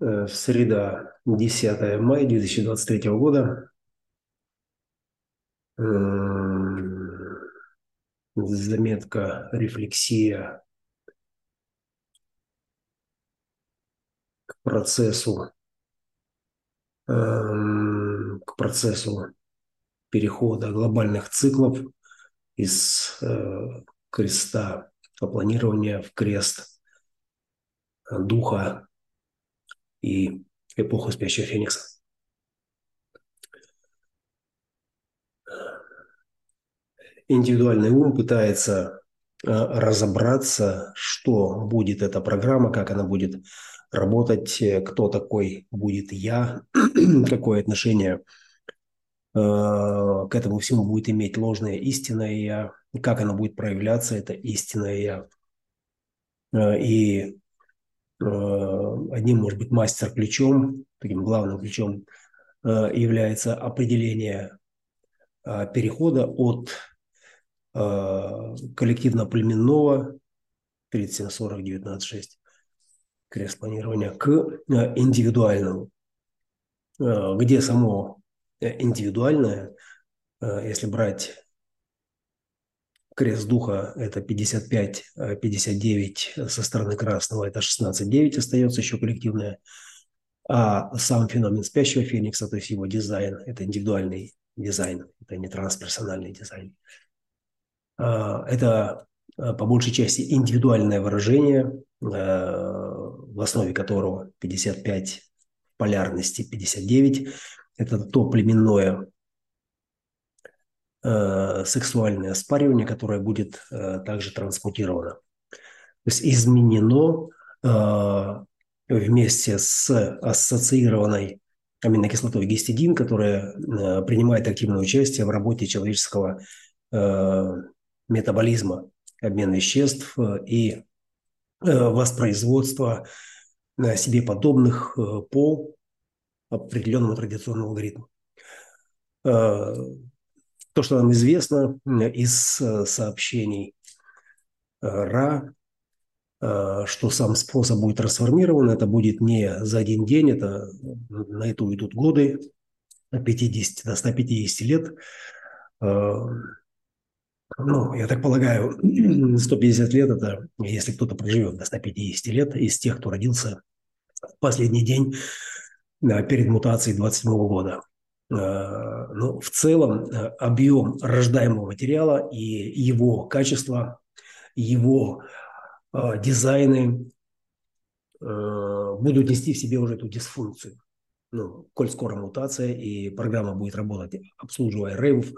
Э, в среда, 10 мая 2023 года. Заметка, рефлексия к процессу, к процессу перехода глобальных циклов из э, креста планирования в крест духа и эпоху спящего феникса. Индивидуальный ум пытается а, разобраться, что будет эта программа, как она будет работать, кто такой будет я, какое отношение а, к этому всему будет иметь ложное истинное я, как оно будет проявляться, это истинное я. И Э, одним может быть мастер-ключом, таким главным ключом э, является определение э, перехода от коллективно-племенного 3740-19.6 крест планирования к индивидуальному, где само индивидуальное, если брать Крест духа – это 55-59 э, со стороны красного, это 16-9 остается еще коллективное. А сам феномен спящего феникса, то есть его дизайн, это индивидуальный дизайн, это не трансперсональный дизайн. А, это э, по большей части индивидуальное выражение, э, в основе которого 55 полярности, 59 – это то племенное э, сексуальное оспаривание, которое будет э, также трансмутировано. То есть изменено э, вместе с ассоциированной аминокислотой гистидин, которая э, принимает активное участие в работе человеческого э, метаболизма, обмен веществ э, и э, воспроизводства себе подобных по определенному традиционному алгоритму. Э, то, что нам известно из э, сообщений э, РА, э, что сам способ будет трансформирован, это будет не за один день, это на это уйдут годы, от 50 до 150 лет. Ну, я так полагаю, 150 лет – это если кто-то проживет до 150 лет из тех, кто родился в последний день перед мутацией 27 года. Э, ну, в целом э, объем рождаемого материала и его качество, его э, дизайны будут нести в себе уже эту дисфункцию. Ну, коль скоро мутация и программа будет работать, обслуживая рейвов,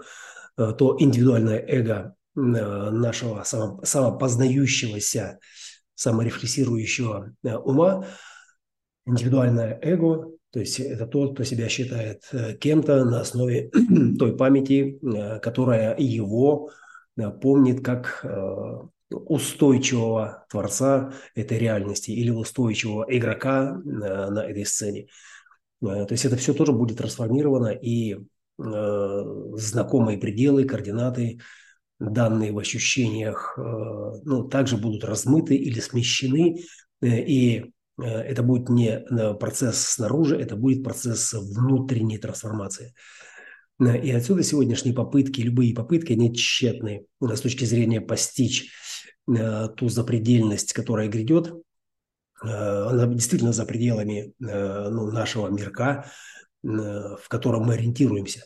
то индивидуальное эго нашего самопознающегося, саморефлексирующего ума, индивидуальное эго то есть это тот, кто себя считает э, кем-то на основе той памяти, э, которая его э, помнит как устойчивого творца этой реальности или устойчивого игрока на этой сцене. То есть это все тоже будет трансформировано, и знакомые пределы, координаты, данные в ощущениях, ну, также будут размыты или смещены, и это будет не э, процесс снаружи, это будет процесс внутренней трансформации. Э, и отсюда сегодняшние попытки, любые попытки, они тщетны с точки зрения постичь ту запредельность, которая грядет. Она действительно за пределами ну, нашего мирка, в котором мы ориентируемся.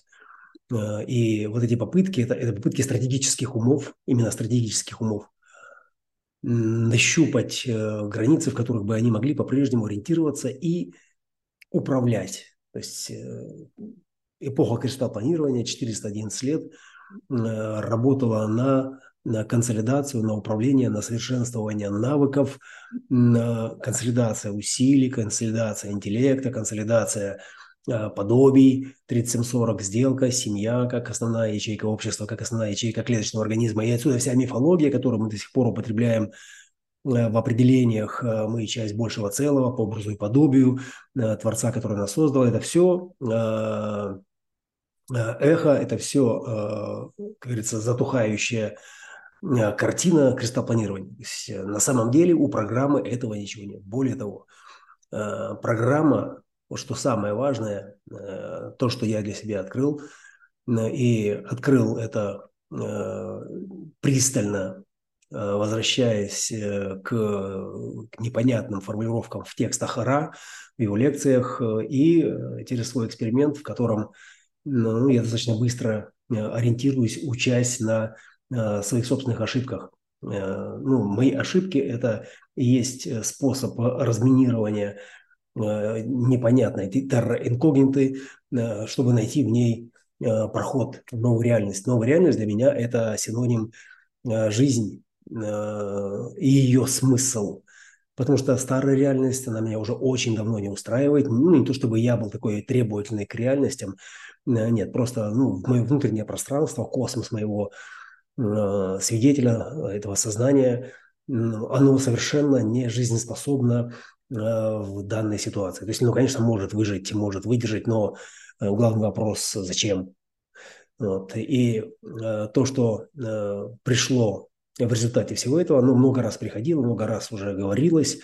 И вот эти попытки, это, это попытки стратегических умов, именно стратегических умов, нащупать э, границы, в которых бы они могли по-прежнему ориентироваться и управлять. То есть э, эпоха крестопланирования, 411 лет, э, работала на, на консолидацию, на управление, на совершенствование навыков, на консолидация усилий, консолидация интеллекта, консолидация подобий, 3740 сделка, семья как основная ячейка общества, как основная ячейка клеточного организма. И отсюда вся мифология, которую мы до сих пор употребляем э, в определениях э, мы часть большего целого по образу и подобию Творца, который нас создал. Это все эхо, это все, как говорится, затухающая картина крестопланирования. На самом деле у программы этого ничего нет. Более того, программа, вот что самое важное, то, что я для себя открыл, и открыл это пристально Э, возвращаясь э, к, непонятным формулировкам в текстах Ра, в его лекциях, э, и через свой эксперимент, в котором ну, я достаточно быстро ориентируюсь, учась на своих собственных ошибках. Ну, мои ошибки – это и есть способ разминирования непонятной терра инкогниты, чтобы найти в ней проход в новую реальность. Новая реальность для меня – это синоним жизни, Э, и ее смысл. Потому что старая реальность, она меня уже очень давно не устраивает. Ну, не то чтобы я был такой требовательный к реальностям. Э, нет, просто ну, мое внутреннее пространство, космос моего э, свидетеля, этого сознания, оно совершенно не жизнеспособно э, в данной ситуации. То есть, ну, конечно, может выжить, может выдержать, но э, главный вопрос – зачем? Вот. И э, то, что э, пришло в результате всего этого, оно много раз приходило, много раз уже говорилось,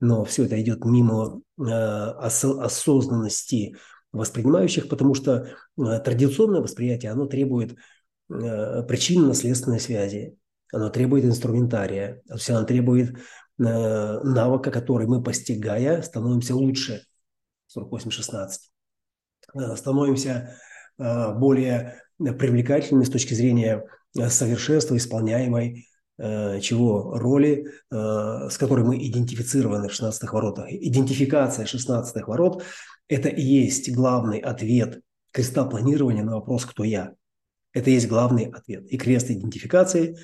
но все это идет мимо э, осознанности воспринимающих, потому что э, традиционное восприятие, оно требует э, причинно-наследственной связи, оно требует инструментария, то есть оно требует навыка, который мы, постигая, становимся лучше. 48-16. Становимся более привлекательными с точки зрения совершенства исполняемой Э, чего роли, э, с которой мы идентифицированы в 16 воротах. Идентификация 16 ворот – это и есть главный ответ креста планирования на вопрос «Кто я?». Это и есть главный ответ. И крест идентификации,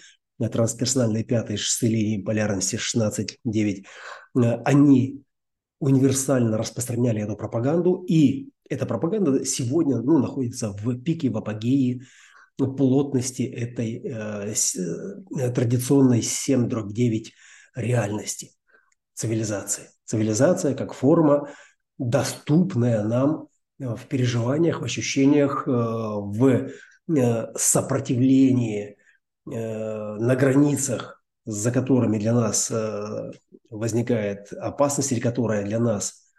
трансперсональные пятые, шестые линии полярности 16-9, э, они универсально распространяли эту пропаганду, и эта пропаганда сегодня ну, находится в пике, в апогее плотности этой э, э, традиционной 7 дробь 9 реальности цивилизации. Цивилизация как форма, доступная нам э, в переживаниях, в ощущениях, э, в сопротивлении на границах, за которыми для нас возникает опасность, или которая для нас,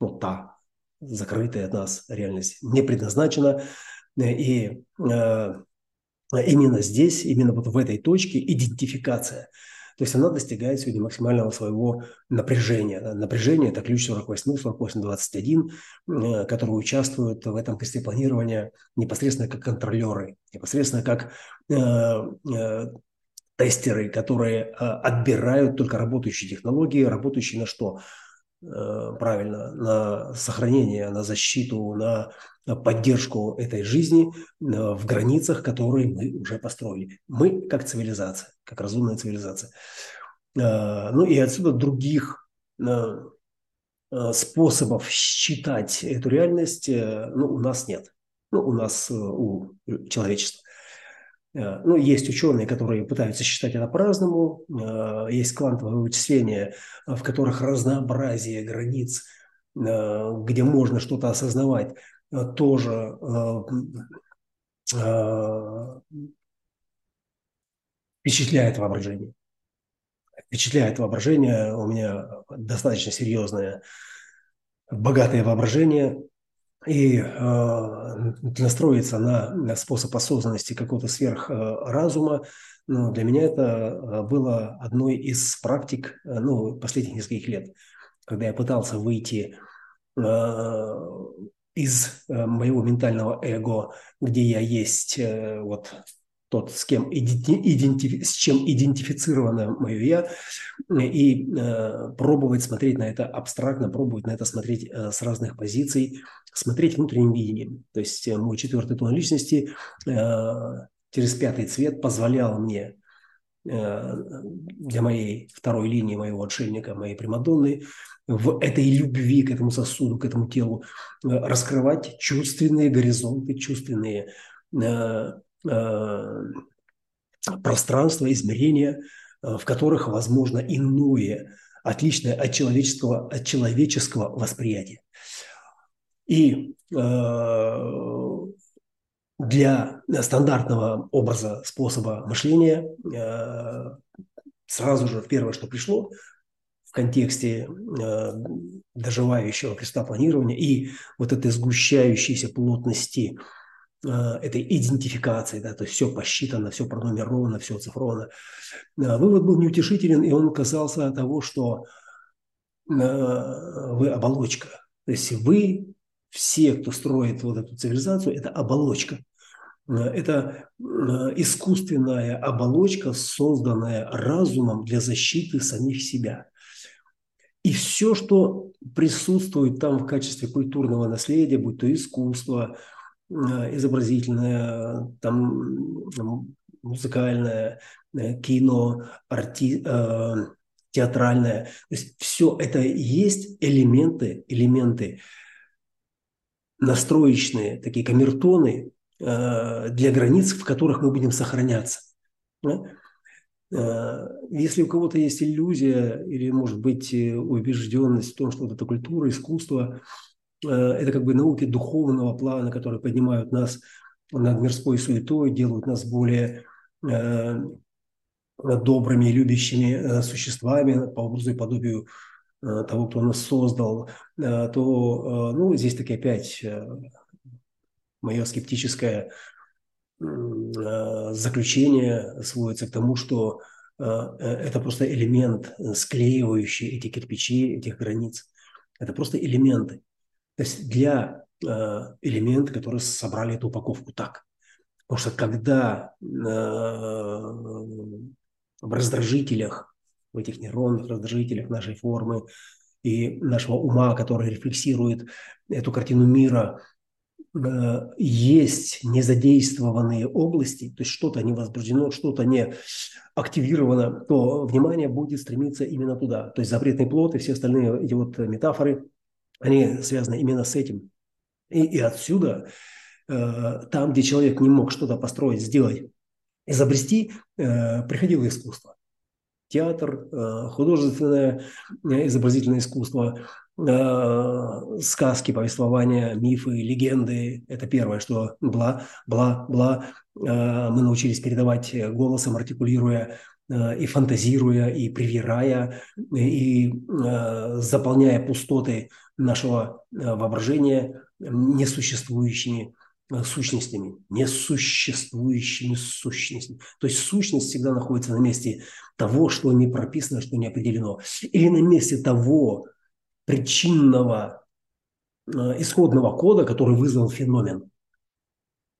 ну, та, закрытая от нас реальность, не предназначена. И а именно здесь, именно вот в этой точке идентификация. То есть она достигает сегодня максимального своего напряжения. Напряжение – это ключ 48, 48, 21, которые участвуют в этом кресте планирования непосредственно как контролеры, непосредственно как э, э, тестеры, которые э, отбирают только работающие технологии, работающие на что? Правильно, на сохранение, на защиту, на поддержку этой жизни э, в границах, которые мы уже построили. Мы как цивилизация, как разумная цивилизация. Э, ну и отсюда других способов считать эту реальность ну, у нас нет. Ну, у нас, у человечества. Э, ну, есть ученые, которые пытаются считать это по-разному. Э, есть квантовые вычисления, в которых разнообразие границ, э, где можно что-то осознавать, тоже впечатляет воображение. Впечатляет воображение. У меня достаточно серьезное, богатое воображение – и э, настроиться на, способ осознанности какого-то сверхразума, ну, для меня это э, было одной из практик э, ну, последних нескольких лет, когда я пытался выйти э, из э, моего ментального эго, где я есть э, вот тот, с кем идентифи, с чем идентифицировано мое я, и э, пробовать смотреть на это абстрактно, пробовать на это смотреть э, с разных позиций, смотреть внутренним видением. То есть э, мой четвертый тон личности э, через пятый цвет позволял мне э, для моей второй линии, моего отшельника, моей Примадонны, в этой любви к этому сосуду, к этому телу э, раскрывать чувственные горизонты, чувственные э, Э, пространства, измерения, э, в которых возможно иное, отличное от человеческого, от человеческого восприятия. И э, для стандартного образа, способа мышления сразу же первое, что пришло, в контексте доживающего крестопланирования и вот этой сгущающейся плотности этой идентификации, да, то есть все посчитано, все пронумеровано, все оцифровано. Вывод был неутешителен, и он касался того, что вы оболочка. То есть вы, все, кто строит вот эту цивилизацию, это оболочка. Это искусственная оболочка, созданная разумом для защиты самих себя. И все, что присутствует там в качестве культурного наследия, будь то искусство, изобразительное, там, музыкальное, э, кино, арти, э, театральное. То есть все это есть элементы, элементы настроечные, такие камертоны э, для границ, в которых мы будем сохраняться. Э, если у кого-то есть иллюзия или, может быть, убежденность в том, что вот эта культура, искусство э, – это как бы науки духовного плана, которые поднимают нас над мирской суетой, делают нас более э, добрыми и любящими существами по образу и подобию того, кто нас создал, то ну, здесь таки опять мое скептическое заключение сводится к тому, что это просто элемент, склеивающий эти кирпичи, этих границ. Это просто элементы. То есть для элементы, которые собрали эту упаковку так. Потому что когда в раздражителях, в этих нейронных раздражителях нашей формы и нашего ума, который рефлексирует эту картину мира, э, есть незадействованные области, то есть что-то не возбуждено, что-то не активировано, то внимание будет стремиться именно туда. То есть запретный плод и все остальные эти вот метафоры, они связаны именно с этим. И, и отсюда, э, там, где человек не мог что-то построить, сделать, изобрести, э, приходило искусство. Театр, э, художественное э, изобразительное искусство, сказки, повествования, мифы, легенды. Это первое, что бла, бла, бла. Мы научились передавать голосом, артикулируя и фантазируя, и привирая, и заполняя пустоты нашего воображения несуществующими Э, сущностями, несуществующими сущностями. То есть сущность всегда находится на месте того, что не прописано, что не определено. Или на месте того причинного э, исходного кода, который вызвал феномен.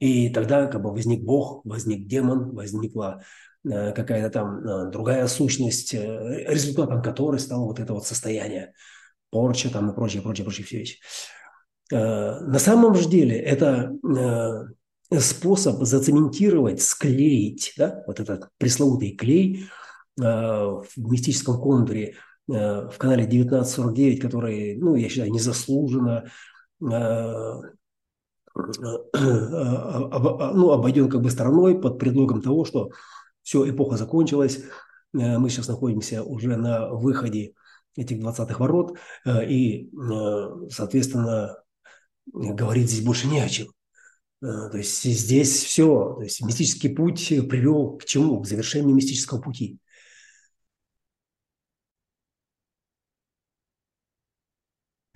И тогда как бы возник Бог, возник демон, возникла э, какая-то там другая сущность, результатом которой стало вот это вот состояние порча там и прочее, прочее, прочее все вещи. Э, на самом же деле это э, способ зацементировать, склеить, да, вот этот пресловутый клей э, в мистическом кондуре в канале 1949, который, ну, я считаю, незаслуженно ну, обойден как бы стороной под предлогом того, что все, эпоха закончилась, мы сейчас находимся уже на выходе этих 20-х ворот, и, соответственно, говорить здесь больше не о чем. Э, то есть здесь все, то есть мистический путь привел к чему? К завершению мистического пути.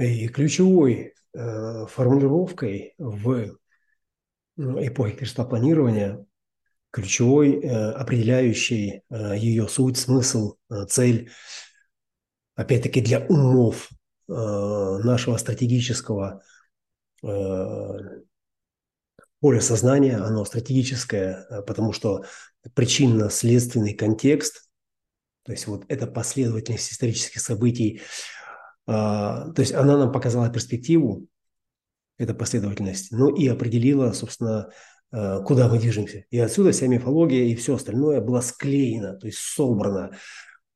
И ключевой э, формулировкой в эпохе крестопланирования, ключевой, э, определяющей э, ее суть, смысл, э, цель, опять-таки для умов э, нашего стратегического Э, поле сознания, оно стратегическое, э, потому что причинно-следственный контекст, то есть вот эта последовательность исторических событий, то есть она нам показала перспективу, эта последовательность, ну и определила, собственно, э, куда мы движемся. И отсюда вся мифология и все остальное было склеено, то есть собрано,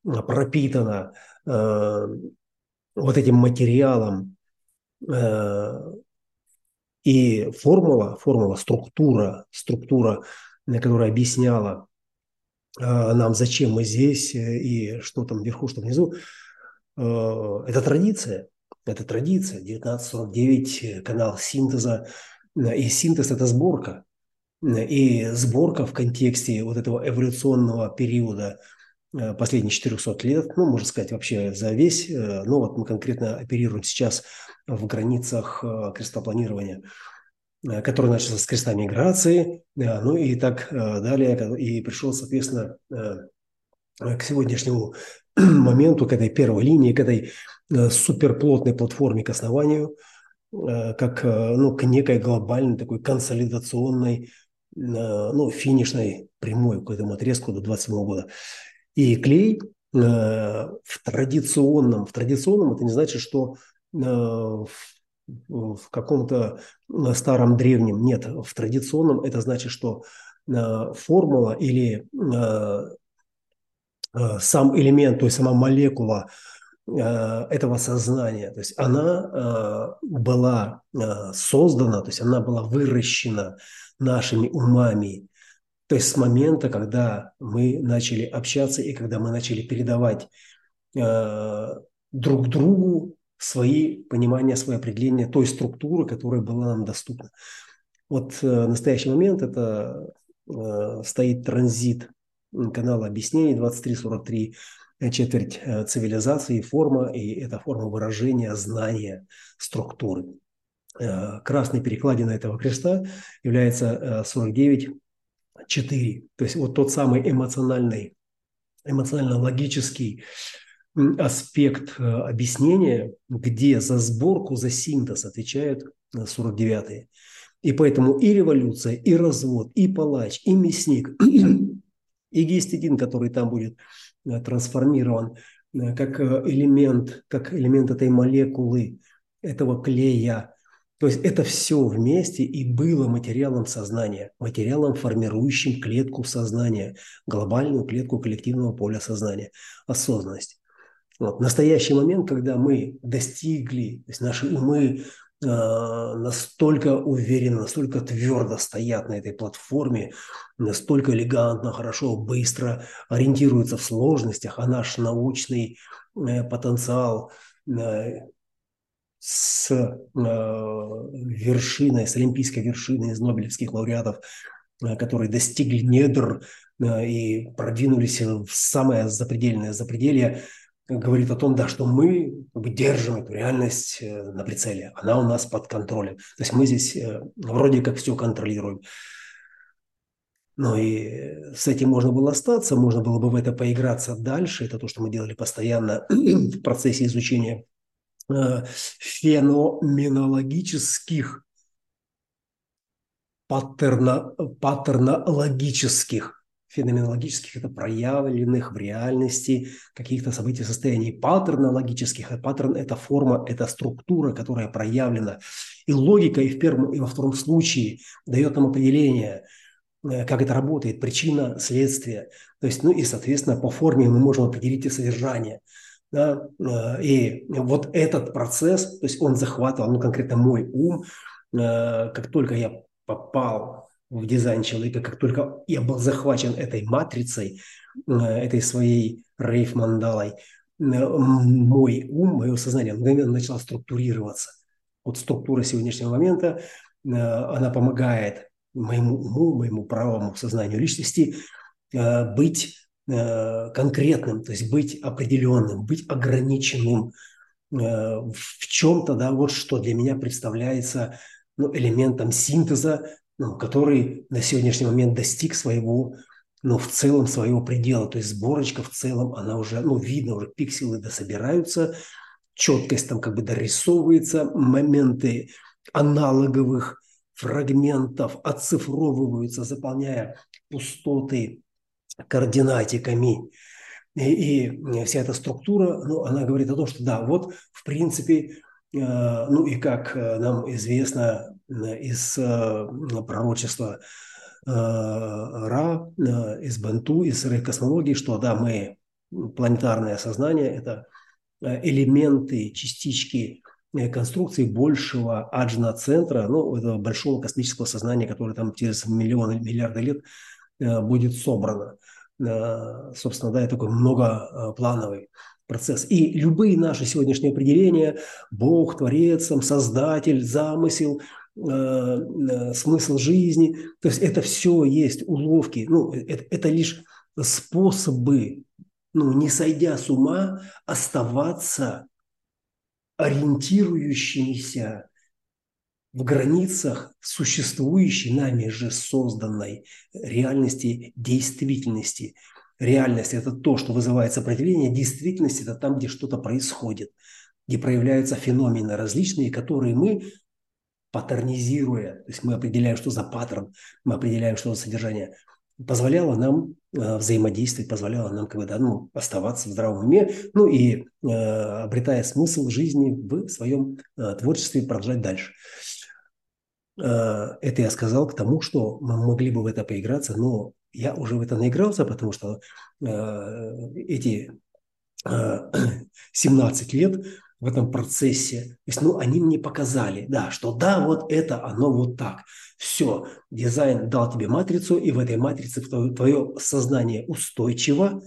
пропитано вот этим материалом, и формула, формула, структура, структура, которая объясняла нам, зачем мы здесь э, и что там вверху, что внизу, это традиция. Это традиция. 1949 канал синтеза. И синтез – это сборка. И сборка в контексте вот этого эволюционного периода последних 400 лет, ну, можно сказать, вообще за весь, но вот мы конкретно оперируем сейчас в границах крестопланирования, который начался с креста миграции, ну и так далее, и пришел, соответственно, к сегодняшнему моменту, к этой первой линии, к этой суперплотной платформе к основанию, как ну, к некой глобальной такой консолидационной ну, финишной прямой к этому отрезку до 27 года. И клей э, в традиционном, в традиционном это не значит, что э, в, в каком-то э, старом древнем, нет, в традиционном это значит, что э, формула или э, э, сам элемент, то есть сама молекула э, этого сознания, то есть она э, была э, создана, то есть она была выращена нашими умами. То есть с момента, когда мы начали общаться и когда мы начали передавать э, друг другу свои понимания, свои определения той структуры, которая была нам доступна. Вот э, в настоящий момент это э, стоит транзит канала объяснений 2343, э, четверть э, цивилизации, форма, и это форма выражения знания структуры. Э, красной перекладиной этого креста является 49.4. Э, То есть вот тот самый эмоциональный, эмоционально-логический аспект объяснения, где за сборку, за синтез отвечают 49-е. И поэтому и революция, и развод, и палач, и мясник, и гистидин, который там будет трансформирован как элемент, как элемент этой молекулы, этого клея, то есть это все вместе и было материалом сознания, материалом, формирующим клетку сознания, глобальную клетку коллективного поля сознания, осознанность. Вот. Настоящий момент, когда мы достигли, то есть наши умы э, настолько уверенно, настолько твердо стоят на этой платформе, настолько элегантно, хорошо, быстро ориентируются в сложностях, а наш научный э, потенциал э, с э, вершиной, с олимпийской вершиной из нобелевских лауреатов, э, которые достигли недр э, и продвинулись в самое запредельное запределье, говорит о том, да, что мы держим эту реальность на прицеле, она у нас под контролем. То есть мы здесь вроде как все контролируем. Ну и с этим можно было остаться, можно было бы в это поиграться дальше. Это то, что мы делали постоянно в процессе изучения Э, феноменологических, паттерно, паттернологических, феноменологических – это проявленных в реальности каких-то событий, состояний. Паттернологических – паттерн – это форма, это структура, которая проявлена. И логика и в первом, и во втором случае дает нам определение э, – как это работает, причина, следствие. То есть, ну и, соответственно, по форме мы можем определить и содержание. Да? Э, и вот этот процесс, то есть он захватывал, ну конкретно мой ум, э, как только я попал в дизайн человека, как только я был захвачен этой матрицей, э, этой своей рейф-мандалой, мой ум, мое сознание мгновенно начало структурироваться. Вот структура сегодняшнего момента, она помогает моему уму, моему правому сознанию личности быть Э, конкретным, то есть быть определенным, быть ограниченным э, в чем-то, да, вот что для меня представляется ну, элементом синтеза, ну, который на сегодняшний момент достиг своего, ну, в целом своего предела, то есть сборочка в целом, она уже, ну, видно, уже пикселы дособираются, четкость там как бы дорисовывается, моменты аналоговых фрагментов оцифровываются, заполняя пустоты координатиками. И, и вся эта структура, ну, она говорит о том, что да, вот в принципе, э, ну и как э, нам известно э, из пророчества Ра, из Бенту, из сырой космологии, что да, мы планетарное сознание – это элементы, частички конструкции большего аджна-центра, ну, этого большого космического сознания, которое там через миллионы, миллиарды лет Э, будет собрано. Э, собственно, да, это такой многоплановый процесс. И любые наши сегодняшние определения – Бог, Творец, Создатель, замысел, э, смысл жизни, то есть это все есть уловки, ну, это, это лишь способы ну, не сойдя с ума, оставаться ориентирующимися в границах существующей нами же созданной реальности действительности. Реальность – это то, что вызывает сопротивление, действительность – это там, где что-то происходит, где проявляются феномены различные, которые мы паттернизируя, то есть мы определяем, что за паттерн, мы определяем, что за содержание, позволяло нам э, взаимодействовать, позволяло нам как бы, да, ну, оставаться в здравом уме, ну и э, обретая смысл жизни в своем э, творчестве продолжать дальше. Э, это я сказал к тому, что мы могли бы в это поиграться, но я уже в это наигрался, потому что э, эти э, 17 лет в этом процессе. То есть, ну, они мне показали, да, что да, вот это оно вот так. Все, дизайн дал тебе матрицу, и в этой матрице твое, сознание устойчиво,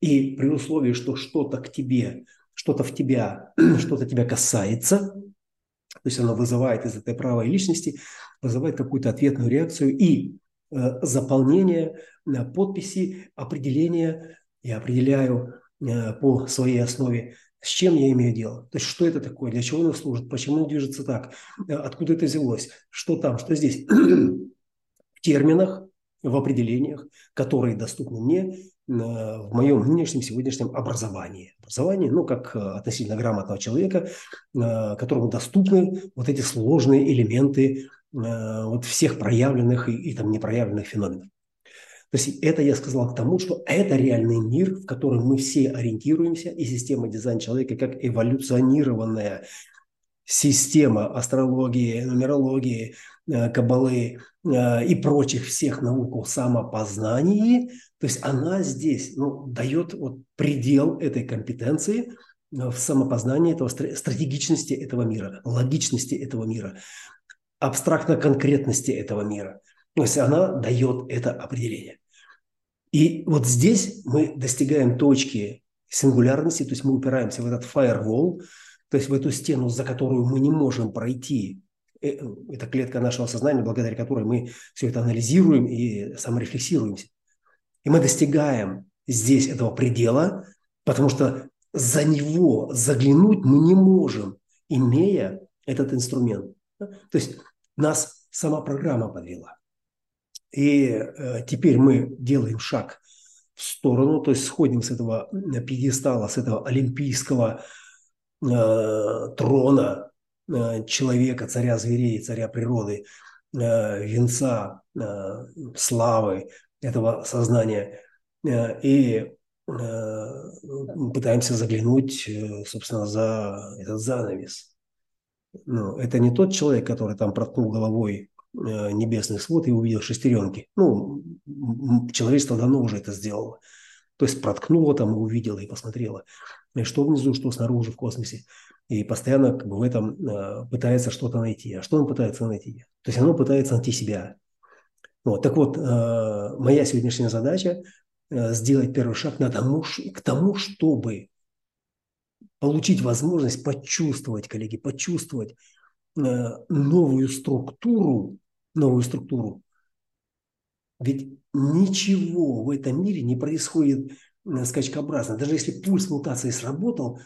и при условии, что что-то к тебе, что-то в тебя, что-то тебя касается, то есть оно вызывает из этой правой личности, вызывает какую-то ответную реакцию и э, заполнение э, подписи, определение, я определяю э, по своей основе с чем я имею дело? То есть, что это такое? Для чего оно служит? Почему оно движется так? Э, откуда это взялось? Что там? Что здесь? В терминах, в определениях, которые доступны мне э, в моем нынешнем сегодняшнем образовании. Образование, ну, как э, относительно грамотного человека, которому доступны вот эти сложные элементы вот всех проявленных и, и там непроявленных феноменов. То есть это я сказал к тому, что это реальный мир, в котором мы все ориентируемся, и система дизайн человека как эволюционированная система астрологии, нумерологии, э, кабалы э, и прочих всех наук о самопознании, то есть она здесь ну, дает вот предел этой компетенции э, в самопознании этого стратегичности этого мира, логичности этого мира, абстрактно-конкретности этого мира – то есть она дает это определение. И вот здесь мы достигаем точки сингулярности, то есть мы упираемся в этот firewall, то есть в эту стену, за которую мы не можем пройти. Э, это клетка нашего сознания, благодаря которой мы все это анализируем и саморефлексируемся. И мы достигаем здесь этого предела, потому что за него заглянуть мы не можем, имея этот инструмент. То есть нас сама программа подвела. И э, теперь мы делаем шаг в сторону, то есть сходим с этого пьедестала, с этого олимпийского э, трона э, человека, царя зверей, царя природы, э, венца э, славы этого сознания. Э, и э, пытаемся заглянуть, э, собственно, за этот занавес. Ну, это не тот человек, который там проткнул головой Э, небесный свод и увидел шестеренки. Ну, человечество давно уже это сделало. То есть проткнуло там и увидело, и посмотрело. И что внизу, что снаружи в космосе. И постоянно как бы в этом э, пытается что-то найти. А что он пытается найти? То есть оно пытается найти себя. Вот. Так вот, э, моя сегодняшняя задача сделать первый шаг на тому, к тому, чтобы получить возможность почувствовать, коллеги, почувствовать новую структуру новую структуру. Ведь ничего в этом мире не происходит э, скачкообразно. Даже если пульс мутации сработал,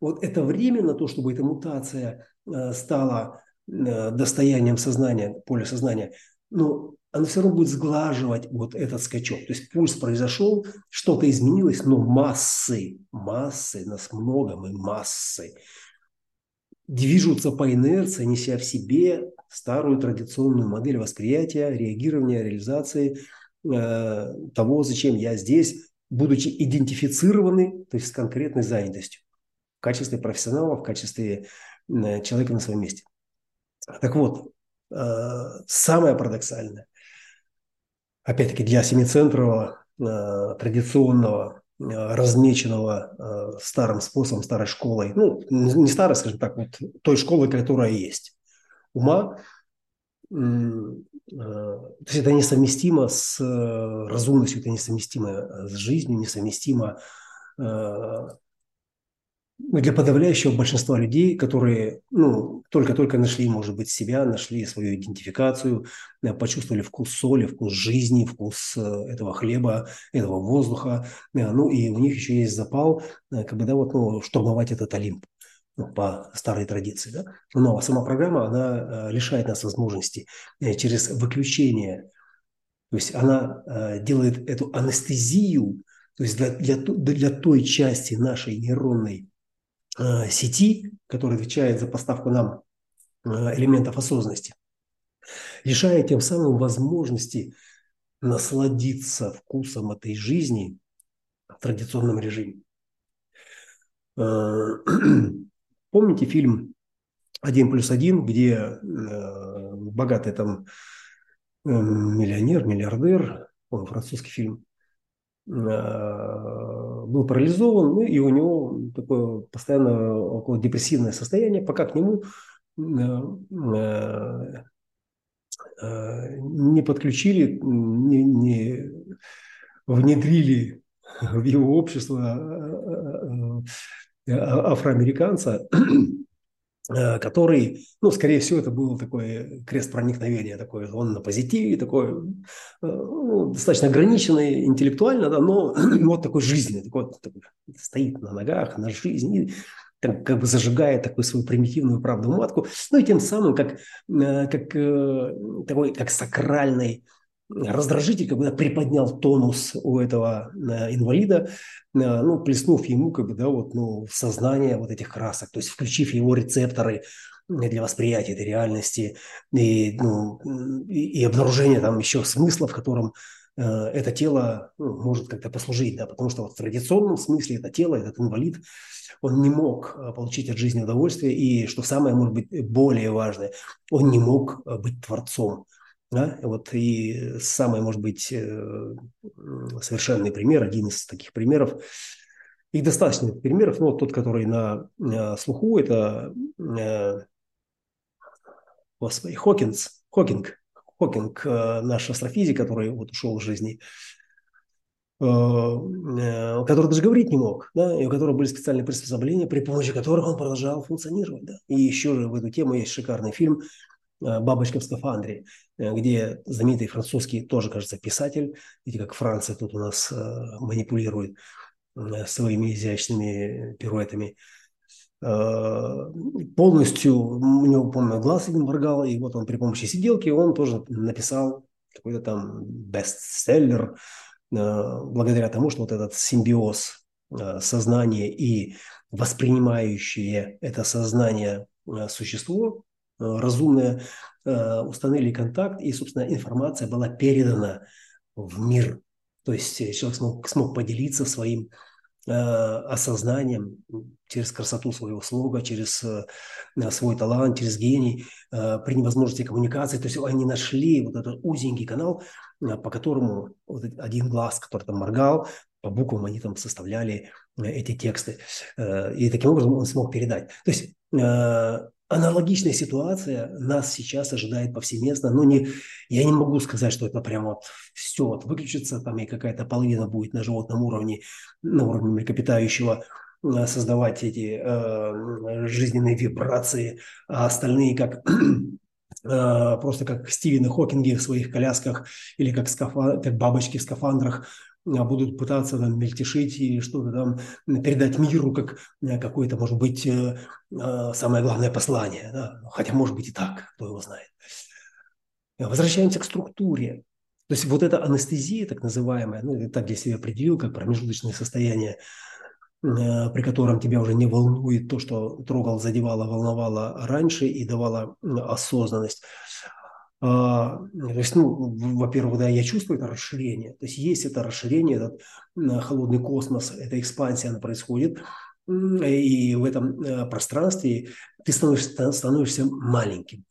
вот это время на то, чтобы эта мутация э, стала э, достоянием сознания, поля сознания, но оно все равно будет сглаживать вот этот скачок. То есть пульс произошел, что-то изменилось, но массы, массы, нас много, мы массы, движутся по инерции, неся в себе старую традиционную модель восприятия, реагирования, реализации э, того, зачем я здесь, будучи идентифицированы, то есть с конкретной занятостью, в качестве профессионала, в качестве э, человека на своем месте. Так вот, э, самое парадоксальное, опять-таки для семицентрового, э, традиционного размеченного э, старым способом, старой школой, ну, не старой, скажем так, вот той школы, которая есть. Ума, э, то есть это несовместимо с э, разумностью, это несовместимо с жизнью, несовместимо э, для подавляющего большинства людей, которые ну, только-только нашли, может быть, себя, нашли свою идентификацию, э, почувствовали вкус соли, вкус жизни, вкус э, этого хлеба, этого воздуха, э, ну и у них еще есть запал, как бы, да, вот, ну, штурмовать этот Олимп ну, по старой традиции. Да? Но сама программа, она лишает нас возможности через выключение, то есть она делает эту анестезию, то есть для, для, для той части нашей нейронной сети, которая отвечает за поставку нам э, элементов осознанности, лишая тем самым возможности насладиться вкусом этой жизни в традиционном режиме. Э, помните фильм «Один плюс один», где богатый там миллионер, миллиардер, он французский фильм, Э, был парализован, ну и у него такое постоянно около депрессивное состояние, пока к нему э, э, не подключили, не, не внедрили в его общество афроамериканца, Э, который, ну, скорее всего, это был такой крест проникновения, такой, он на позитиве, такой, э, ну, достаточно ограниченный интеллектуально, да, но вот такой жизненный, такой, такой стоит на ногах, на жизни, там, как бы зажигает такую свою примитивную правду матку, ну и тем самым как, э, как такой, как сакральный раздражитель, когда приподнял тонус у этого э, инвалида, э, ну, плеснув ему как бы, да, вот, ну, сознание вот этих красок, то есть включив его рецепторы для восприятия этой реальности и, ну, и, обнаружение там еще смысла, в котором э, это тело ну, может как-то послужить, да, потому что вот в традиционном смысле это тело, этот инвалид, он не мог получить от жизни удовольствие, и, что самое, может быть, более важное, он не мог быть творцом. Да? Вот и самый, может быть, э, совершенный пример, один из таких примеров, их достаточно примеров, но вот тот, который на, на слуху, это э, господи, Хокинс, Хокинг, Хокинг, э, наш астрофизик, который вот ушел из жизни, который даже говорить не мог, да, и у которого были специальные приспособления, при помощи которых он продолжал функционировать. Да. И еще же в эту тему есть шикарный фильм Э, «Бабочка в скафандре», э, где знаменитый французский, тоже, кажется, писатель, видите, как Франция тут у нас э, манипулирует своими изящными пируэтами, полностью, у него, помню, глаз один моргал, и вот он при помощи сиделки, он тоже написал какой-то там бестселлер, благодаря тому, что вот этот симбиоз сознания и воспринимающее это сознание существо Э, разумное, э, установили контакт, и, собственно, информация была передана в мир. То есть э, человек смог, смог поделиться своим осознанием через красоту своего слога, через свой талант, через гений, при невозможности коммуникации. То есть они нашли вот этот узенький канал, по которому вот один глаз, который там моргал, по буквам они там составляли эти тексты. И таким образом он смог передать. То есть аналогичная ситуация нас сейчас ожидает повсеместно. Но не, я не могу сказать, что это прямо вот все вот выключится, там и какая-то половина будет на животном уровне, на уровне млекопитающего э, создавать эти э, жизненные вибрации, а остальные как э, просто как Стивены Хокинги в своих колясках или как, скафа, как бабочки в скафандрах будут пытаться там мельтешить и что-то там передать миру как э, какое-то, может быть, э, э, самое главное послание. Да? Хотя, может быть, и так, кто его знает. Возвращаемся к структуре. То есть вот эта анестезия, так называемая, ну, так для себя определил, как промежуточное состояние, при котором тебя уже не волнует то, что трогал, задевало, волновало раньше и давало осознанность. А, то есть, ну, во-первых, да, я чувствую это расширение. То есть есть это расширение, этот холодный космос, эта экспансия, она происходит. И в этом э, пространстве ты становишься, становишься маленьким.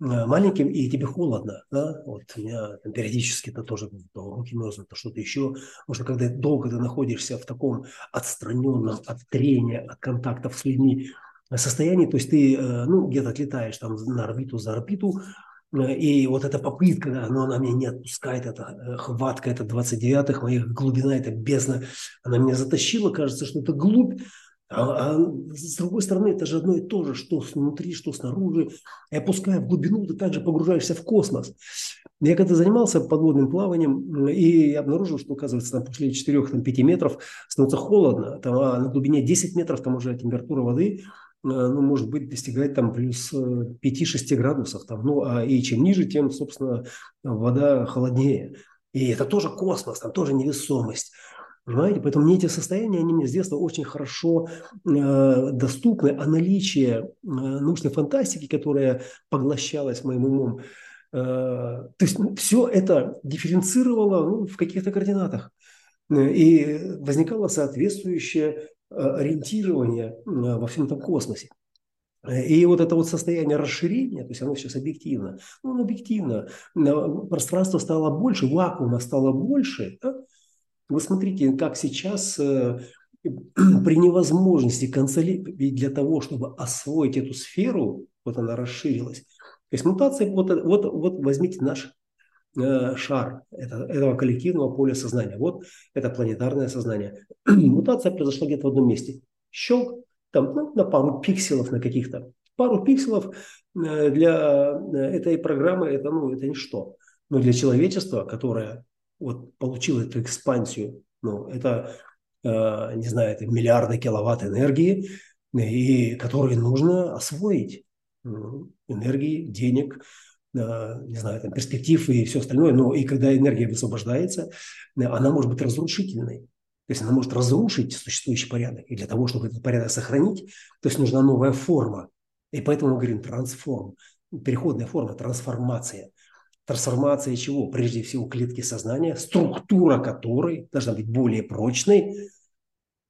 Э, маленьким, и тебе холодно. Да? Вот у меня периодически это тоже то руки мерзнут, то что-то еще. Потому что когда долго ты находишься в таком отстраненном от трения, от контактов с людьми состоянии, то есть ты э, ну, где-то отлетаешь там на орбиту, за орбиту, Э, и вот эта попытка, но она меня не отпускает, эта э, хватка, это 29-х, моих глубина, это бездна, она меня затащила, кажется, что это глубь, А, а с другой стороны, это же одно и то же, что внутри, что снаружи. И опуская в глубину, ты также погружаешься в космос. Я когда занимался подводным плаванием и обнаружил, что, оказывается, там после 4-5 метров становится холодно, там, а на глубине 10 метров там уже температура воды э, ну, может быть, достигать там плюс 5-6 э, градусов. Там, ну, а и чем ниже, тем, собственно, вода холоднее. И это тоже космос, там тоже невесомость. Понимаете? Поэтому мне эти состояния, они мне с детства очень хорошо э, доступны, а наличие э, научной фантастики, которая поглощалась моим умом, э, то есть ну, все это дифференцировало ну, в каких-то координатах. И возникало соответствующее э, ориентирование э, во всем этом космосе. И вот это вот состояние расширения, то есть оно сейчас объективно, ну, оно объективно, пространство стало больше, вакуума стало больше, да? Вы смотрите, как сейчас э, при невозможности консолидировать для того, чтобы освоить эту сферу, вот она расширилась. То есть мутация, вот, вот, вот возьмите наш э, шар это, этого коллективного поля сознания. Вот это планетарное сознание. Мутация произошла где-то в одном месте. Щелк, там ну, на пару пикселов на каких-то. Пару пикселов э, для этой программы это, ну, это ничто. Но для человечества, которое вот получил эту экспансию, ну, это, э, не знаю, это миллиарды киловатт энергии, и которые нужно освоить. Энергии, денег, э, не знаю, там, перспектив и все остальное. Но и когда энергия высвобождается, она может быть разрушительной. То есть она может разрушить существующий порядок. И для того, чтобы этот порядок сохранить, то есть нужна новая форма. И поэтому мы говорим трансформ, переходная форма, трансформация. Трансформация чего? Прежде всего клетки сознания, структура которой должна быть более прочной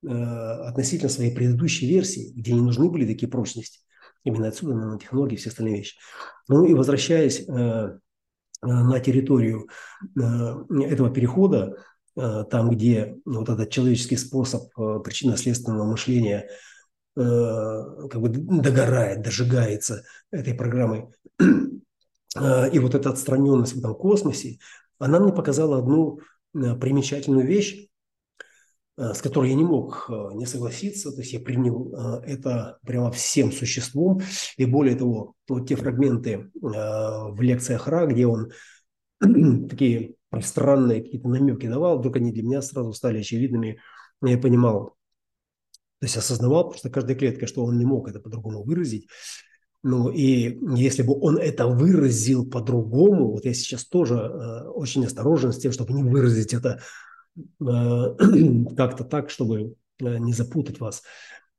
э, относительно своей предыдущей версии, где не нужны были такие прочности. Именно отсюда нанотехнологии и все остальные вещи. Ну и возвращаясь э, на территорию э, этого перехода, э, там, где вот этот человеческий способ причинно-следственного мышления как бы догорает, дожигается этой программой и вот эта отстраненность в этом космосе, она мне показала одну примечательную вещь, с которой я не мог э, не согласиться, то есть я принял это прямо всем существом, и более того, вот те фрагменты в лекциях Ра, где он такие странные какие-то намеки давал, вдруг они для меня сразу стали очевидными, я понимал, то есть осознавал просто каждой клеткой, что он не мог это по-другому выразить, ну и если бы он это выразил по-другому, вот я сейчас тоже э, очень осторожен с тем, чтобы не выразить это э, как-то так, чтобы э, не запутать вас,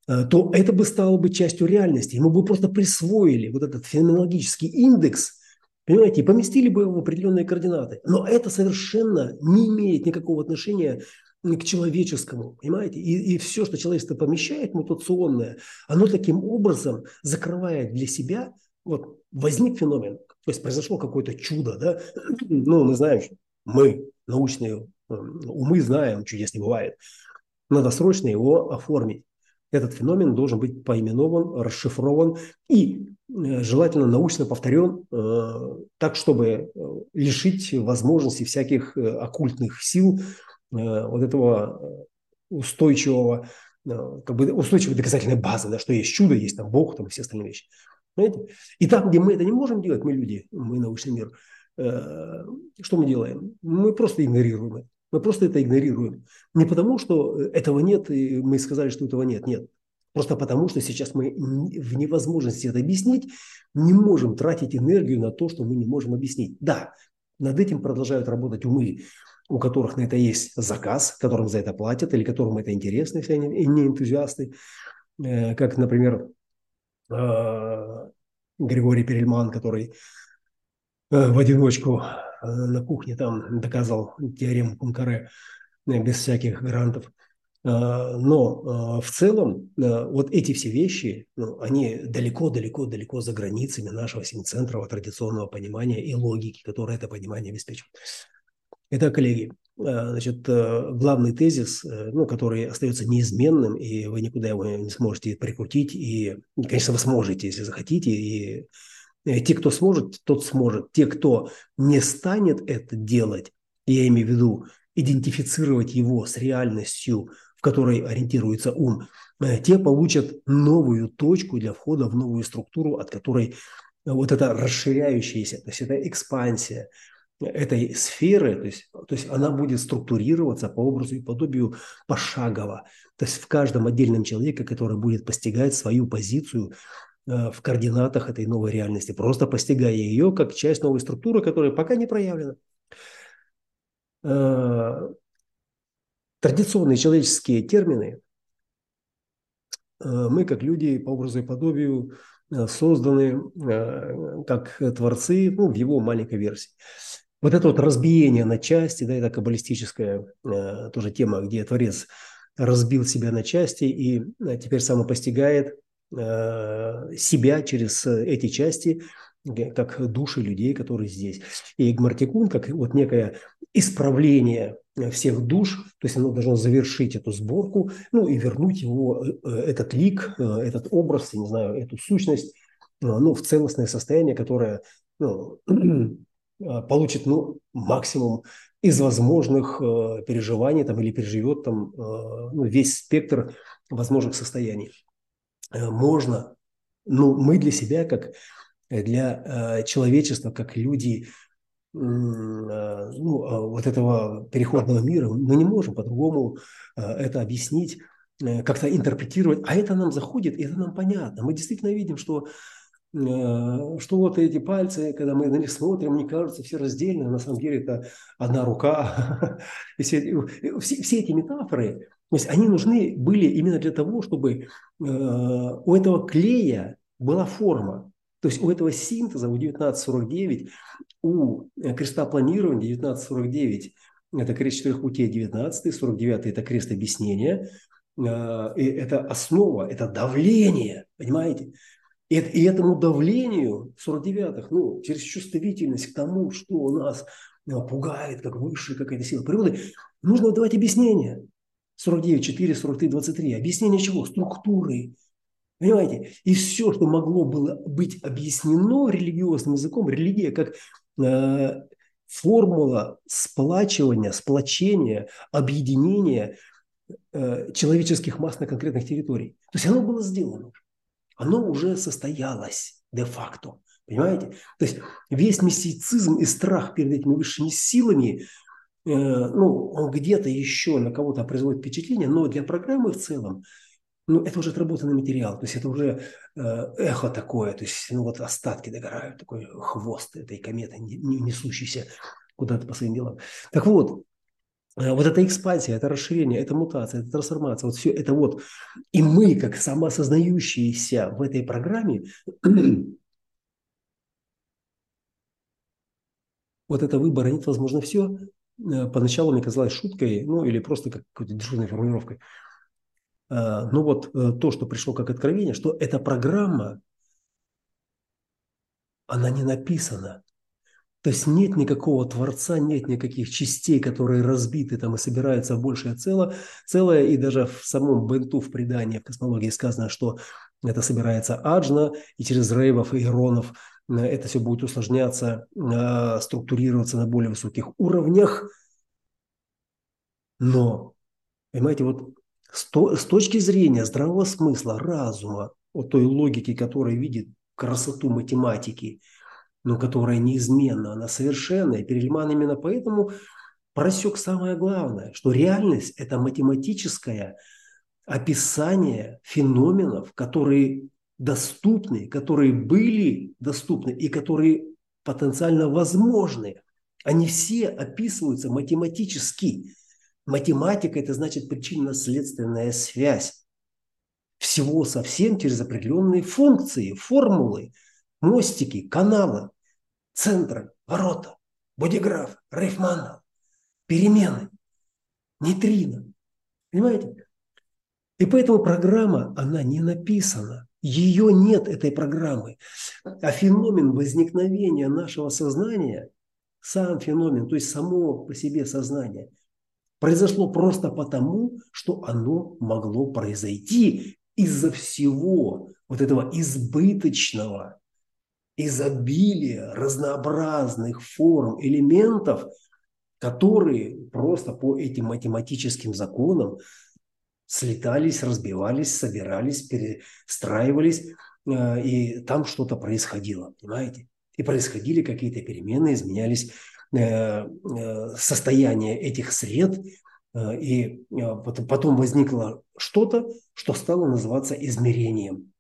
э, то это бы стало бы частью реальности. Мы бы просто присвоили вот этот феноменологический индекс, понимаете, и поместили бы его в определенные координаты. Но это совершенно не имеет никакого отношения к человеческому, понимаете? И, и все, что человечество помещает мутационное, оно таким образом закрывает для себя, вот возник феномен, то есть произошло какое-то чудо, да? Ну, мы знаем, мы, научные э, умы, знаем, чудес не бывает. Надо срочно его оформить. Этот феномен должен быть поименован, расшифрован и э, желательно научно повторен э, так, чтобы э, лишить возможности всяких оккультных сил вот этого устойчивого, как бы устойчивой доказательной базы, да, что есть чудо, есть там Бог, там все остальные вещи. Понимаете? И там, где мы это не можем делать, мы люди, мы научный мир, что мы делаем? Мы просто игнорируем это. Мы просто это игнорируем. Не потому, что этого нет, и мы сказали, что этого нет. Нет. Просто потому, что сейчас мы в невозможности это объяснить, не можем тратить энергию на то, что мы не можем объяснить. Да, над этим продолжают работать умы у которых на это есть заказ, которым за это платят, или которым это интересно, если они не энтузиасты, э, как, например, э, Григорий Перельман, который э, в одиночку на кухне там доказал теорему Пункаре без всяких грантов. Но в целом вот эти все вещи, ну, они далеко-далеко-далеко за границами нашего семицентрового традиционного понимания и логики, которая это понимание обеспечивает. Итак, коллеги, э, значит, э, главный тезис, э, ну, который остается неизменным, и вы никуда его не сможете прикрутить, и, конечно, вы сможете, если захотите, и те, кто сможет, тот сможет. Те, кто не станет это делать, я имею в виду идентифицировать его с реальностью, в которой ориентируется ум, те получат новую точку для входа в новую структуру, от которой вот эта расширяющаяся, то есть это экспансия этой сферы, то есть, то есть она будет структурироваться по образу и подобию пошагово. То есть в каждом отдельном человеке, который будет постигать свою позицию э, в координатах этой новой реальности, просто постигая ее как часть новой структуры, которая пока не проявлена. Э, традиционные человеческие термины э, мы, как люди, по образу и подобию, созданы как творцы ну, в его маленькой версии. Вот это вот разбиение на части, да, это каббалистическая тоже тема, где Творец разбил себя на части и э, теперь самопостигает э, себя через э, эти части, как души людей, которые здесь. И Гмартикун, как вот некое исправление всех душ, то есть оно должно завершить эту сборку, ну и вернуть его, этот лик, этот образ, я не знаю, эту сущность, ну, в целостное состояние, которое ну, получит ну, максимум из возможных э, переживаний там, или переживет там, э, ну, весь спектр возможных состояний. Э, можно, ну, мы для себя, как для э, человечества, как люди э, ну, э, вот этого переходного мира, мы не можем по-другому э, это объяснить, э, как-то интерпретировать, а это нам заходит, это нам понятно. Мы действительно видим, что Э, что вот эти пальцы, когда мы на них смотрим, они кажутся все раздельно, на самом деле это одна рука. И все, все, все эти метафоры, то есть они нужны были именно для того, чтобы э, у этого клея была форма. То есть у этого синтеза, у 1949, у креста планирования 1949, это крест четырех путей 19, 49 это крест объяснения, э, и это основа, это давление, понимаете? И, и этому давлению 49-х, ну, через чувствительность к тому, что нас пугает, как высшая какая-то сила природы, нужно давать объяснение. 49, 4, 43, 23. Объяснение чего? Структуры. Понимаете? И все, что могло было быть объяснено религиозным языком, религия как э, формула сплачивания, сплочения, объединения э, человеческих масс на конкретных территориях. То есть оно было сделано оно уже состоялось де-факто. Понимаете? То есть весь мистицизм и страх перед этими высшими силами, ну, он где-то еще на кого-то производит впечатление, но для программы в целом, ну, это уже отработанный материал, то есть это уже э, эхо такое, то есть, ну, вот остатки догорают, такой хвост этой кометы, несущийся куда-то по своим делам. Так вот, Э, вот эта экспансия, это расширение, это мутация, это трансформация, вот все это вот. И мы, как самосознающиеся в этой программе, вот это выбора нет, возможно, все. Э, поначалу мне казалось шуткой, ну или просто как какой-то дежурной формулировкой. Э, но вот то, что пришло как откровение, что эта программа, она не написана. То есть нет никакого Творца, нет никаких частей, которые разбиты там и собираются в большее целое, целое. И даже в самом бенту, в предании, в космологии сказано, что это собирается аджна, и через рейвов и иронов э, это все будет усложняться, э, структурироваться на более высоких уровнях. Но, понимаете, вот с, то, с точки зрения здравого смысла, разума, от той логики, которая видит красоту математики – но которая неизменна, она совершенная. Перельман именно поэтому просек самое главное, что реальность – это математическое описание феноменов, которые доступны, которые были доступны и которые потенциально возможны. Они все описываются математически. Математика – это значит причинно-следственная связь всего совсем через определенные функции, формулы – мостики, каналы, центры, ворота, бодиграф, рейфманнел, перемены, нейтрино. Понимаете? И поэтому программа, она не написана. Ее нет, этой программы. А феномен возникновения нашего сознания, сам феномен, то есть само по себе сознание, произошло просто потому, что оно могло произойти из-за всего вот этого избыточного изобилие разнообразных форм, элементов, которые просто по этим математическим законам слетались, разбивались, собирались, перестраивались, э, и там что-то происходило, понимаете? И происходили какие-то перемены, изменялись э, состояние этих сред, и потом возникло что-то, что стало называться измерением.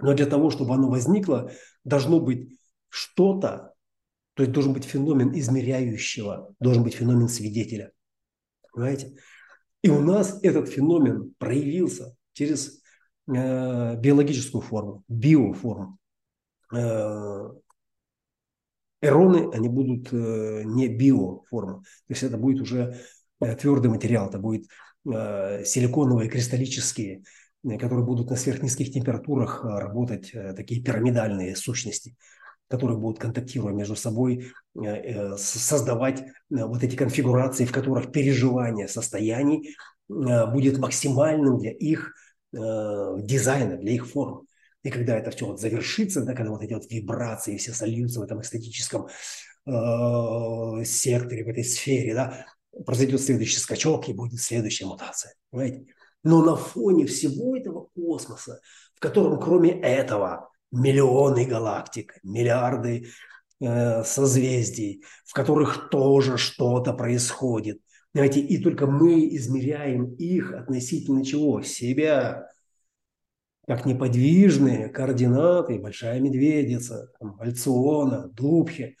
Но для того, чтобы оно возникло, должно быть что-то, то есть должен быть феномен измеряющего, должен быть феномен свидетеля. Понимаете? И у нас этот феномен проявился через э, биологическую форму, биоформу. Э, эроны, они будут э, не биоформа. То есть это будет уже э, твердый материал, это будет э, силиконовые, кристаллические, э, которые будут на сверхнизких температурах э, работать, э, такие пирамидальные сущности которые будут контактируя между собой, э, э, создавать э, вот эти конфигурации, в которых переживание состояний будет максимальным для их дизайна, для их форм. И когда это все вот завершится, да, когда вот эти вот вибрации все сольются в этом эстетическом секторе, в этой сфере, да, произойдет следующий скачок и будет следующая мутация. Понимаете? Но на фоне всего этого космоса, в котором кроме этого миллионы галактик, миллиарды э, созвездий, в которых тоже что-то происходит. Знаете, и только мы измеряем их относительно чего? Себя. Как неподвижные координаты, большая медведица, там, Альциона, Дубхи,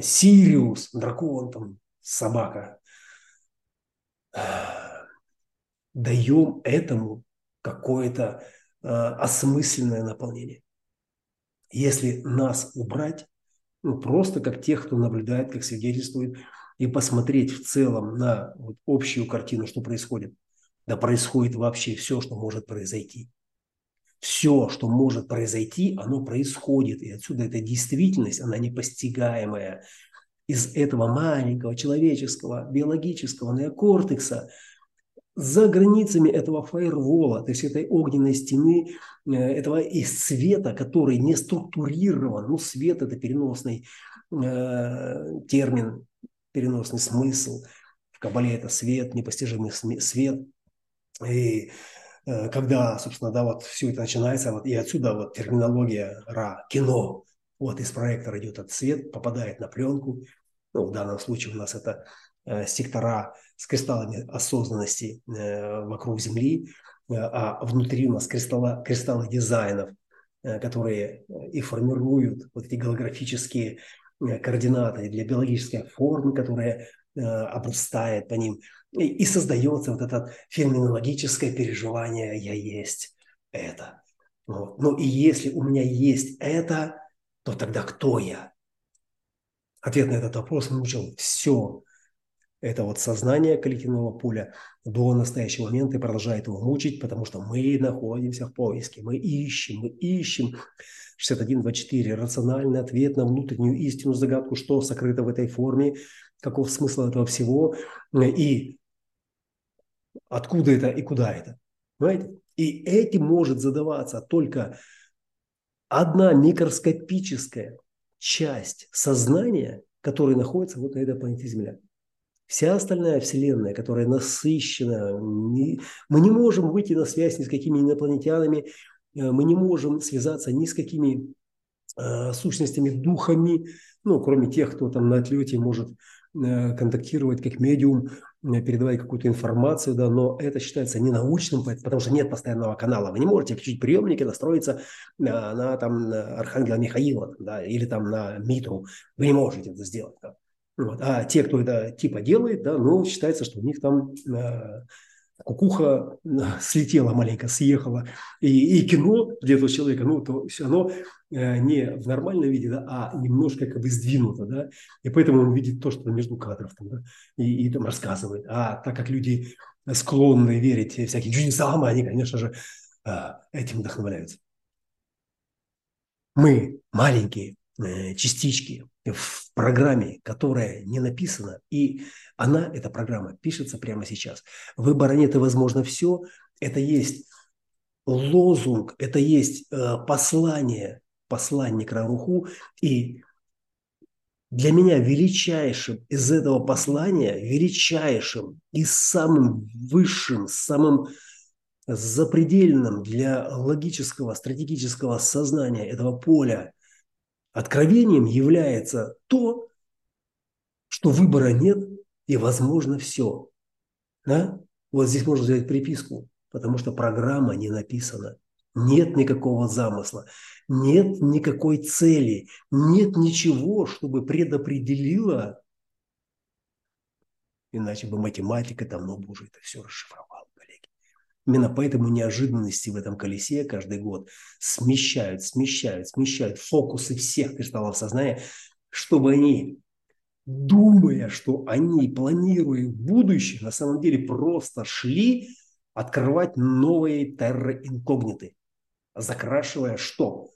Сириус, дракон, там, собака. Даем этому какое-то э, осмысленное наполнение. Если нас убрать, ну, просто как тех, кто наблюдает, как свидетельствует, и посмотреть в целом на вот общую картину, что происходит, да происходит вообще все, что может произойти. Все, что может произойти, оно происходит. И отсюда эта действительность, она непостигаемая. Из этого маленького человеческого биологического неокортекса за границами этого фаервола, то есть этой огненной стены, э, этого и света, который не структурирован. Ну, свет – это переносный э, термин, переносный смысл. В Кабале это свет, непостижимый свет. И э, когда, собственно, да, вот все это начинается, вот, и отсюда вот терминология ра, кино, вот из проектора идет этот свет, попадает на пленку. Ну, в данном случае у нас это сектора с кристаллами осознанности э, вокруг Земли, э, а внутри у нас кристалла, кристаллы дизайнов, которые и формируют вот эти голографические координаты для биологической формы, которая обрастает по ним, и, и создается вот это феноменологическое переживание «я есть это». Вот. Но и если у меня есть это, то тогда кто я? Ответ на этот вопрос выучил все это вот сознание коллективного поля до настоящего момента и продолжает его мучить, потому что мы находимся в поиске, мы ищем, мы ищем 61.24, рациональный ответ на внутреннюю истину, загадку, что сокрыто в этой форме, каков смысл этого всего и откуда это и куда это. Понимаете? И этим может задаваться только одна микроскопическая часть сознания, которая находится вот на этой планете Земля. Вся остальная Вселенная, которая насыщена, мы не можем выйти на связь ни с какими инопланетянами, э, мы не можем связаться ни с какими э, сущностями, духами, ну, кроме тех, кто там на отлете может э, контактировать как медиум, передавать какую-то информацию, да, но это считается ненаучным, потому что нет постоянного канала. Вы не можете включить приемники, настроиться на, на там, на Архангела Михаила да, или там на Митру. Вы не можете это сделать. Да. Вот. А те, кто это типа делает, да, ну, считается, что у них там э, кукуха э, слетела маленько, съехала. И, и кино для этого человека, ну, то все равно э, не в нормальном виде, да, а немножко как бы сдвинуто, да. И поэтому он видит то, что между кадров там, да, и, и там рассказывает. А так как люди склонны верить всяким чудесам, они, конечно же, э, этим вдохновляются. Мы маленькие частички в программе, которая не написана, и она, эта программа, пишется прямо сейчас. Выбора нет и возможно все. Это есть лозунг, это есть э, послание, к Раруху. И для меня величайшим из этого послания, величайшим и самым высшим, самым запредельным для логического, стратегического сознания этого поля откровением является то, что выбора нет и возможно все. Да? Вот здесь можно взять приписку, потому что программа не написана. Нет никакого замысла, нет никакой цели, нет ничего, чтобы предопределило, иначе бы математика давно бы уже это все расшифровала. Именно поэтому неожиданности в этом колесе каждый год смещают, смещают, смещают фокусы всех кристаллов сознания, чтобы они думая, что они, планируя будущее, на самом деле просто шли открывать новые терры инкогниты, закрашивая что?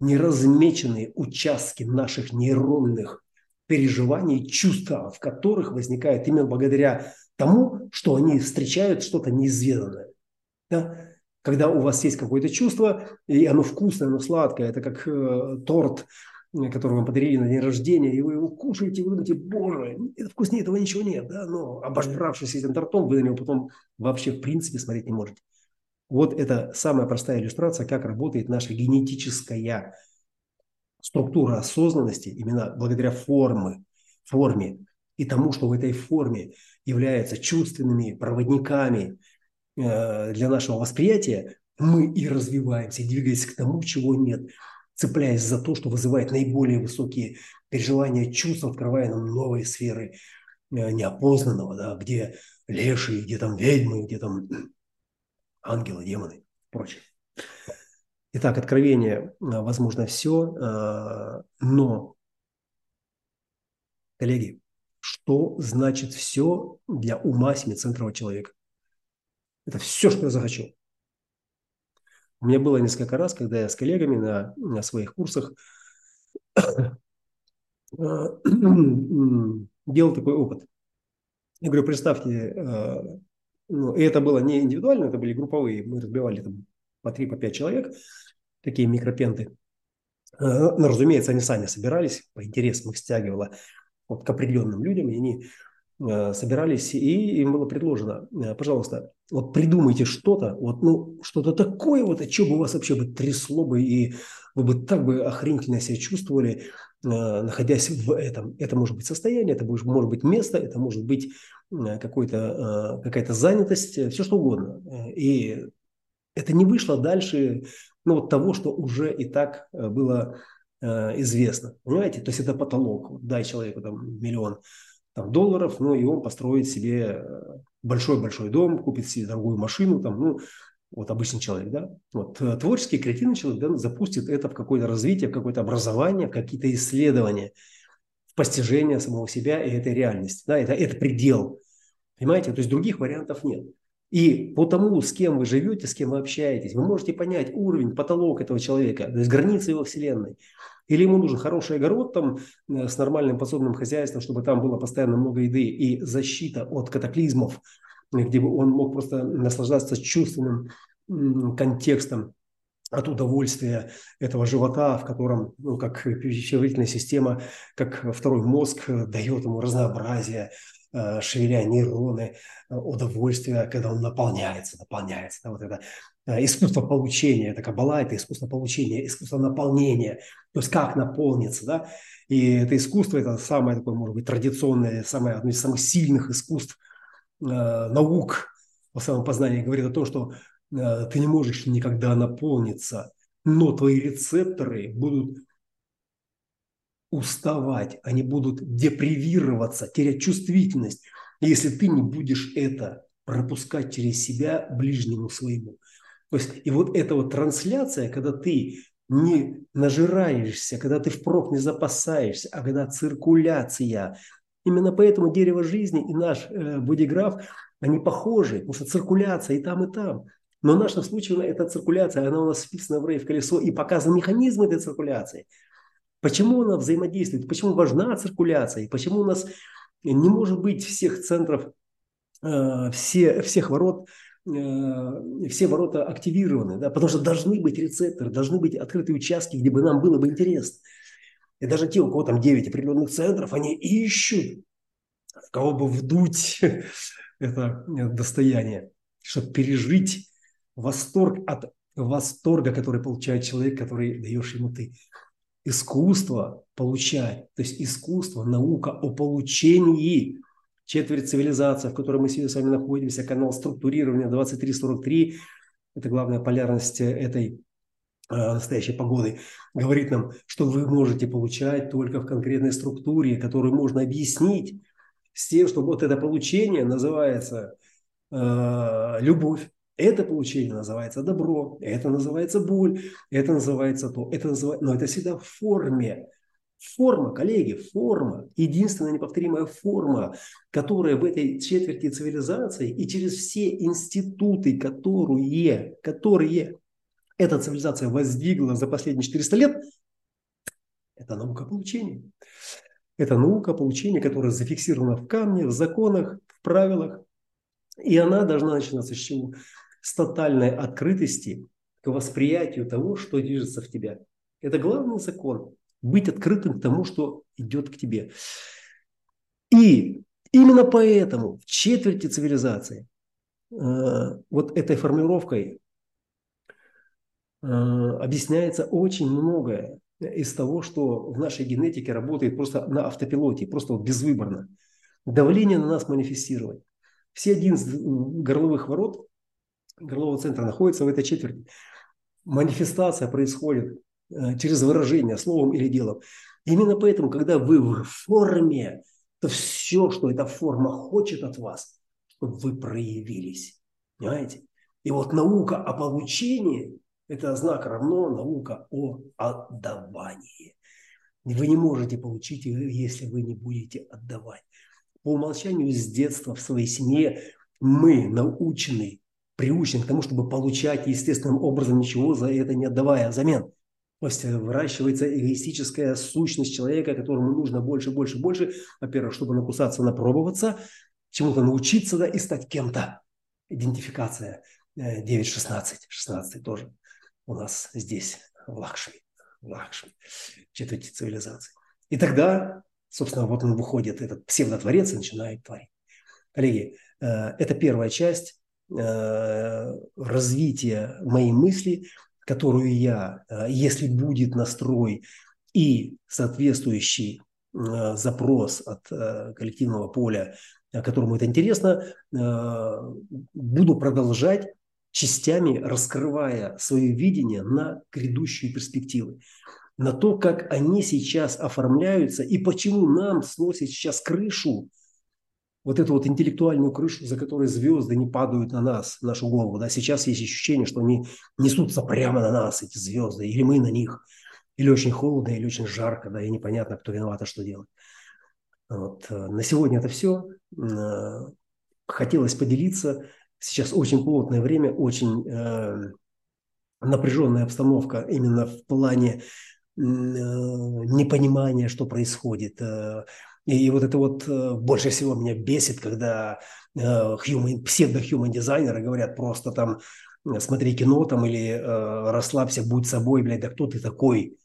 Неразмеченные участки наших нейронных переживаний, чувства, в которых возникает именно благодаря тому, что они встречают что-то неизведанное. Да? Когда у вас есть какое-то чувство, и оно вкусное, оно сладкое, это как э, торт, который вам подарили на день рождения, и вы его кушаете, вы думаете, боже, это вкуснее этого ничего нет, да, но обожравшись этим тортом, вы на него потом вообще в принципе смотреть не можете. Вот это самая простая иллюстрация, как работает наша генетическая структура осознанности именно благодаря формы, форме и тому, что в этой форме являются чувственными проводниками э, для нашего восприятия, мы и развиваемся, двигаясь к тому, чего нет – цепляясь за то, что вызывает наиболее высокие переживания, чувства, открывая нам новые сферы э, неопознанного, да, где лешие, где там ведьмы, где там ангелы, демоны и прочее. Итак, откровение, э, возможно, все, э, но, коллеги, что значит все для ума семицентрового человека? Это все, что я захочу. У меня было несколько раз, когда я с коллегами на, на своих курсах э, делал такой опыт. Я говорю, представьте, э, ну, и это было не индивидуально, это были групповые, мы разбивали там по три, по пять человек, такие микропенты. Но, ну, разумеется, они сами собирались, по интересам их стягивало вот к определенным людям, и они Э, собирались, и им было предложено, э, пожалуйста, вот придумайте что-то, вот, ну, что-то такое, вот, о чем бы вас вообще бы трясло бы, и вы бы так бы охренительно себя чувствовали, э, находясь в этом. Это может быть состояние, это может быть место, это может быть какой-то, какая-то занятость, все что угодно. И это не вышло дальше ну, вот того, что уже и так было известно. Понимаете? То есть это потолок. Дай человеку там миллион там, долларов, ну и он построит себе э, большой-большой дом, купит себе дорогую машину, там, ну, вот обычный человек, да, вот э, творческий, креативный человек, да, запустит это в какое-то развитие, в какое-то образование, в какие-то исследования, в постижение самого себя и этой реальности, да, это, это предел, понимаете, то есть других вариантов нет. И по тому, с кем вы живете, с кем вы общаетесь, вы можете понять уровень, потолок этого человека, то есть границы его вселенной. Или ему нужен хороший огород там э, с нормальным подсобным хозяйством, чтобы там было постоянно много еды и защита от катаклизмов, где бы он мог просто наслаждаться чувственным контекстом от удовольствия этого живота, в котором, ну, как пищеварительная система, как второй мозг э, дает ему разнообразие, э, шевеля нейроны, удовольствие, когда он наполняется, наполняется. Да, вот это искусство получения, это кабала, это искусство получения, искусство наполнения, то есть как наполниться, да, и это искусство, это самое такое, может быть, традиционное, самое, одно из самых сильных искусств э, наук. По самопознанию говорит о том, что э, ты не можешь никогда наполниться, но твои рецепторы будут уставать, они будут депривироваться, терять чувствительность, если ты не будешь это пропускать через себя ближнему своему. То есть, и вот эта вот трансляция, когда ты не нажираешься, когда ты впрок не запасаешься, а когда циркуляция. Именно поэтому дерево жизни и наш э, бодиграф, они похожи, потому что циркуляция и там, и там. Но в нашем случае эта циркуляция, она у нас вписана в рей в колесо и показан механизм этой циркуляции. Почему она взаимодействует, почему важна циркуляция, и почему у нас не может быть всех центров, э, все, всех ворот все ворота активированы, да, потому что должны быть рецепторы, должны быть открытые участки, где бы нам было бы интересно. И даже те, у кого там 9 определенных центров, они ищут, кого бы вдуть это достояние, чтобы пережить восторг от восторга, который получает человек, который даешь ему ты. Искусство получать, то есть искусство, наука о получении четверть цивилизации, в которой мы сегодня с вами находимся, канал структурирования 2343, это главная полярность этой э, настоящей погоды, говорит нам, что вы можете получать только в конкретной структуре, которую можно объяснить с тем, что вот это получение называется э, любовь, это получение называется добро, это называется боль, это называется то, это называется, но это всегда в форме. Форма, коллеги, форма, единственная неповторимая форма, которая в этой четверти цивилизации и через все институты, которые, которые эта цивилизация воздвигла за последние 400 лет, это наука получения. Это наука получения, которая зафиксирована в камне, в законах, в правилах. И она должна начинаться с чего? С тотальной открытости к восприятию того, что движется в тебя. Это главный закон быть открытым к тому, что идет к тебе. И именно поэтому в четверти цивилизации э, вот этой формулировкой э, объясняется очень многое из того, что в нашей генетике работает просто на автопилоте, просто вот безвыборно. Давление на нас манифестировать. Все 11 горловых ворот горлового центра находятся в этой четверти. Манифестация происходит через выражение, словом или делом. Именно поэтому, когда вы в форме, то все, что эта форма хочет от вас, чтобы вы проявились. Понимаете? И вот наука о получении – это знак равно наука о отдавании. Вы не можете получить, если вы не будете отдавать. По умолчанию с детства в своей семье мы научены, приучены к тому, чтобы получать естественным образом ничего за это не отдавая взамен. Э, выращивается эгоистическая сущность человека, которому нужно больше, больше, больше. Во-первых, чтобы накусаться, напробоваться, чему-то научиться да, и стать кем-то. Идентификация 9.16, э, 16 тоже у нас здесь в Лакшми, в Лакшми, четверти цивилизации. И тогда, собственно, вот он выходит, этот псевдотворец, и начинает творить. Коллеги, э, это первая часть развития моей мысли – которую я, э, если будет настрой и соответствующий э, запрос от э, коллективного поля, которому это интересно, буду продолжать частями раскрывая свое видение на грядущие перспективы, на то, как они сейчас оформляются и почему нам сносит сейчас крышу вот эту вот интеллектуальную крышу, за которой звезды не падают на нас, в нашу голову. Да? Сейчас есть ощущение, что они несутся прямо на нас, эти звезды, или мы на них. Или очень холодно, или очень жарко, да, и непонятно, кто виноват, а что делать. Вот. Э, на сегодня это все. Э, хотелось поделиться. Сейчас очень плотное время, очень э, напряженная обстановка именно в плане э, непонимания, что происходит, э, и вот это вот э, больше всего меня бесит, когда э, human, псевдо-human дизайнеры говорят просто там смотри кино там или э, расслабься, будь собой, блядь, да кто ты такой?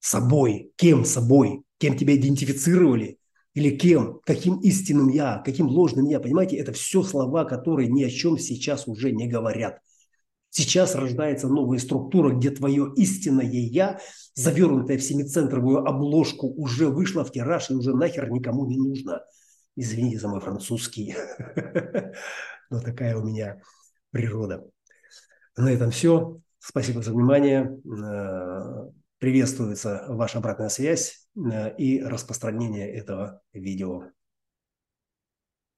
Собой, кем собой? Кем тебя идентифицировали? Или кем? Каким истинным я? Каким ложным я? Понимаете, это все слова, которые ни о чем сейчас уже не говорят. Сейчас рождается новая структура, где твое истинное «я», завернутое в семицентровую обложку, уже вышло в тираж и уже нахер никому не нужно. Извините за мой французский. Но такая у меня природа. На этом все. Спасибо за внимание. Э, приветствуется ваша обратная связь э, и распространение этого видео.